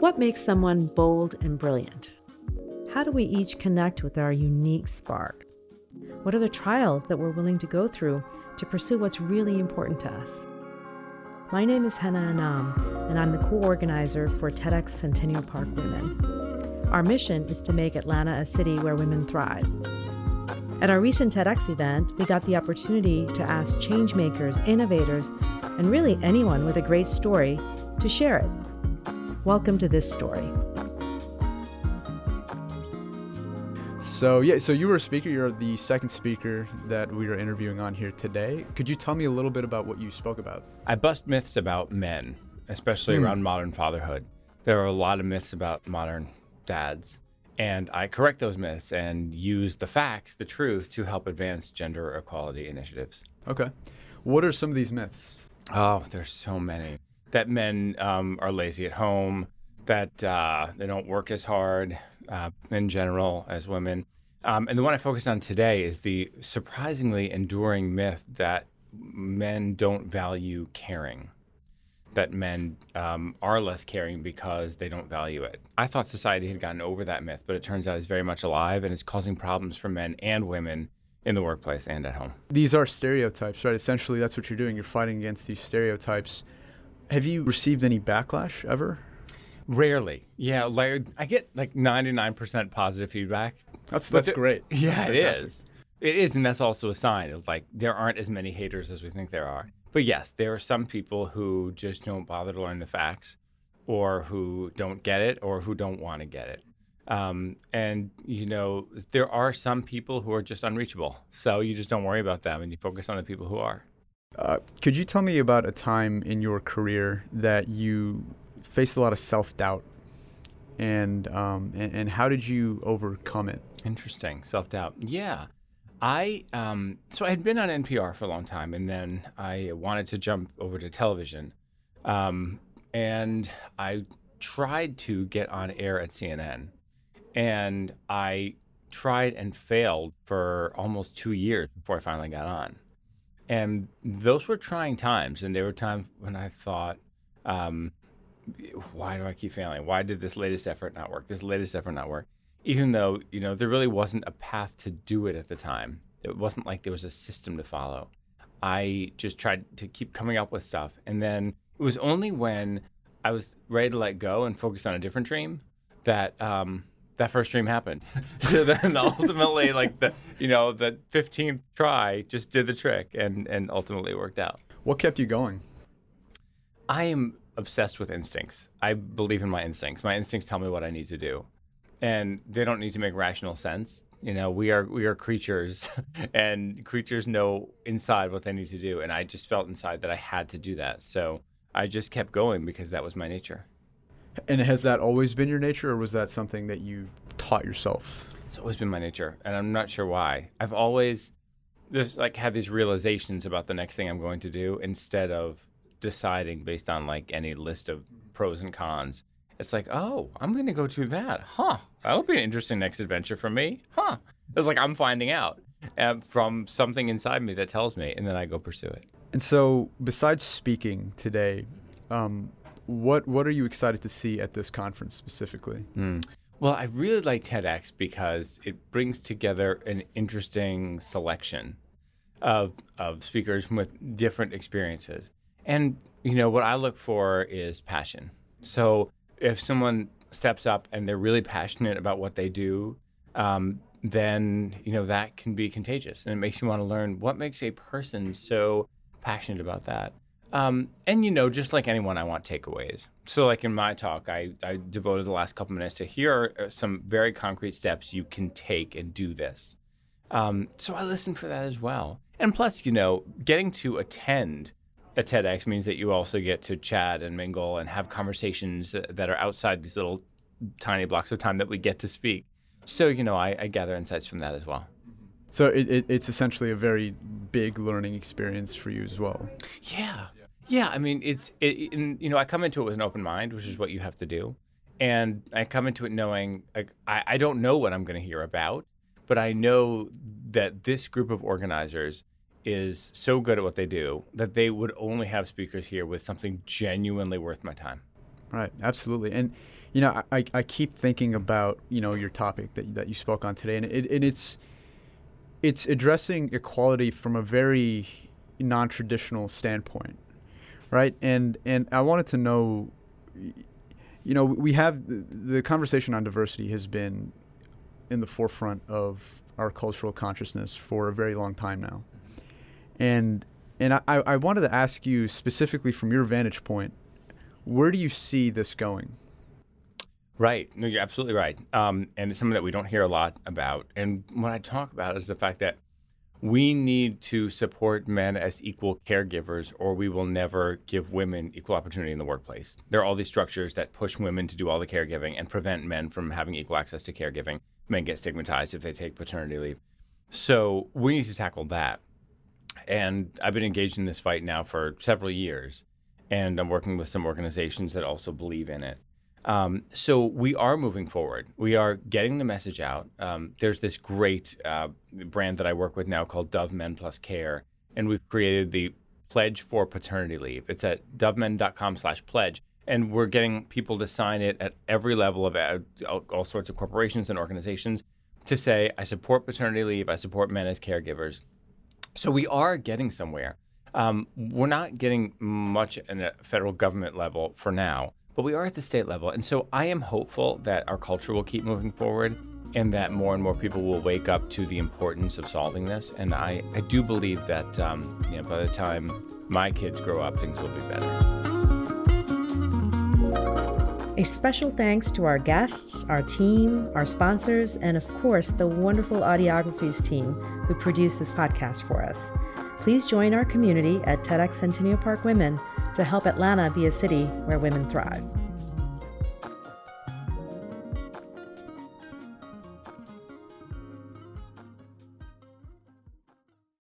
What makes someone bold and brilliant? How do we each connect with our unique spark? What are the trials that we're willing to go through to pursue what's really important to us? My name is Hannah Anam, and I'm the co organizer for TEDx Centennial Park Women. Our mission is to make Atlanta a city where women thrive. At our recent TEDx event, we got the opportunity to ask changemakers, innovators, and really anyone with a great story to share it. Welcome to this story. So yeah, so you were a speaker. You're the second speaker that we are interviewing on here today. Could you tell me a little bit about what you spoke about? I bust myths about men, especially mm. around modern fatherhood. There are a lot of myths about modern dads, and I correct those myths and use the facts, the truth, to help advance gender equality initiatives. Okay, what are some of these myths? Oh, there's so many. That men um, are lazy at home. That uh, they don't work as hard uh, in general as women. Um, and the one I focused on today is the surprisingly enduring myth that men don't value caring, that men um, are less caring because they don't value it. I thought society had gotten over that myth, but it turns out it's very much alive and it's causing problems for men and women in the workplace and at home. These are stereotypes, right? Essentially, that's what you're doing. You're fighting against these stereotypes. Have you received any backlash ever? Rarely. Yeah, like I get like 99% positive feedback. That's that's great. Yeah, that's it is. It is, and that's also a sign of like there aren't as many haters as we think there are. But yes, there are some people who just don't bother to learn the facts, or who don't get it, or who don't want to get it. Um, and you know, there are some people who are just unreachable. So you just don't worry about them, and you focus on the people who are. Uh, could you tell me about a time in your career that you faced a lot of self doubt, and, um, and and how did you overcome it? Interesting, self doubt. Yeah, I um, so I had been on NPR for a long time, and then I wanted to jump over to television, um, and I tried to get on air at CNN, and I tried and failed for almost two years before I finally got on. And those were trying times, and there were times when I thought, um, why do I keep failing? Why did this latest effort not work? This latest effort not work? Even though, you know, there really wasn't a path to do it at the time. It wasn't like there was a system to follow. I just tried to keep coming up with stuff. And then it was only when I was ready to let go and focus on a different dream that um, that first dream happened. so then ultimately, like the you know the 15th try just did the trick and and ultimately worked out. What kept you going? I am obsessed with instincts. I believe in my instincts. My instincts tell me what I need to do, and they don't need to make rational sense. You know, we are we are creatures, and creatures know inside what they need to do. And I just felt inside that I had to do that. So I just kept going because that was my nature. And has that always been your nature, or was that something that you taught yourself? It's always been my nature, and I'm not sure why. I've always just like had these realizations about the next thing I'm going to do instead of deciding based on like any list of pros and cons. It's like, oh, I'm going to go to that. Huh. That'll be an interesting next adventure for me. Huh. It's like I'm finding out uh, from something inside me that tells me, and then I go pursue it. And so, besides speaking today, um, what what are you excited to see at this conference specifically? Mm. Well, I really like TEDx because it brings together an interesting selection of of speakers with different experiences. And you know what I look for is passion. So if someone steps up and they're really passionate about what they do, um, then you know that can be contagious, and it makes you want to learn what makes a person so passionate about that. Um, and you know, just like anyone, I want takeaways. So, like in my talk, I, I devoted the last couple minutes to here are uh, some very concrete steps you can take and do this. Um, so I listen for that as well. And plus, you know, getting to attend a TEDx means that you also get to chat and mingle and have conversations that are outside these little tiny blocks of time that we get to speak. So, you know, I, I gather insights from that as well. So it, it, it's essentially a very big learning experience for you as well. Yeah, yeah. I mean, it's it, you know, I come into it with an open mind, which is what you have to do, and I come into it knowing like, I, I don't know what I'm going to hear about, but I know that this group of organizers is so good at what they do that they would only have speakers here with something genuinely worth my time. Right, absolutely. And you know, I, I keep thinking about you know your topic that that you spoke on today, and it and it's it's addressing equality from a very non-traditional standpoint, right? And and I wanted to know, you know, we have the, conversation on diversity has been in the forefront of our cultural consciousness for a very long time now, and and I, I wanted to ask you specifically from your vantage point, where do you see this going? Right. No, you're absolutely right. Um, and it's something that we don't hear a lot about. And what I talk about is the fact that we need to support men as equal caregivers, or we will never give women equal opportunity in the workplace. There are all these structures that push women to do all the caregiving and prevent men from having equal access to caregiving. Men get stigmatized if they take paternity leave. So we need to tackle that. And I've been engaged in this fight now for several years, and I'm working with some organizations that also believe in it. Um, so we are moving forward. We are getting the message out. Um, there's this great uh, brand that I work with now called Dove Men Plus Care, and we've created the Pledge for Paternity Leave. It's at dovemen.com/pledge, and we're getting people to sign it at every level of uh, all, sorts of corporations and organizations to say, "I support paternity leave. I support men as caregivers." So we are getting somewhere. Um, we're not getting much at a federal government level for now but we are at the state level. And so I am hopeful that our culture will keep moving forward and that more and more people will wake up to the importance of solving this. And I, I do believe that um, you know, by the time my kids grow up, things will be better. A special thanks to our guests, our team, our sponsors, and of course, the wonderful Audiographies team who produced this podcast for us. Please join our community at TEDx Centennial Park Women to help Atlanta be a city where women thrive.